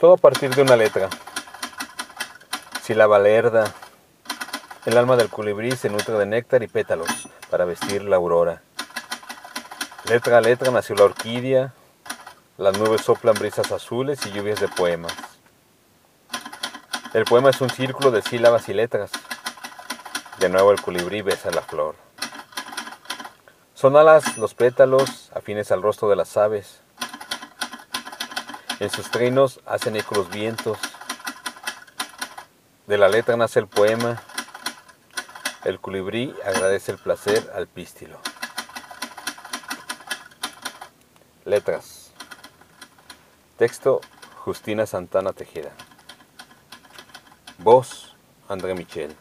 Todo a partir de una letra. Sílaba lerda. El alma del colibrí se nutre de néctar y pétalos para vestir la aurora. Letra a letra nació la orquídea. Las nubes soplan brisas azules y lluvias de poemas. El poema es un círculo de sílabas y letras. De nuevo el colibrí besa la flor. Son alas los pétalos afines al rostro de las aves. En sus trinos hacen eco los vientos. De la letra nace el poema. El colibrí agradece el placer al pístilo. Letras. Texto Justina Santana Tejeda. Voz André Michel.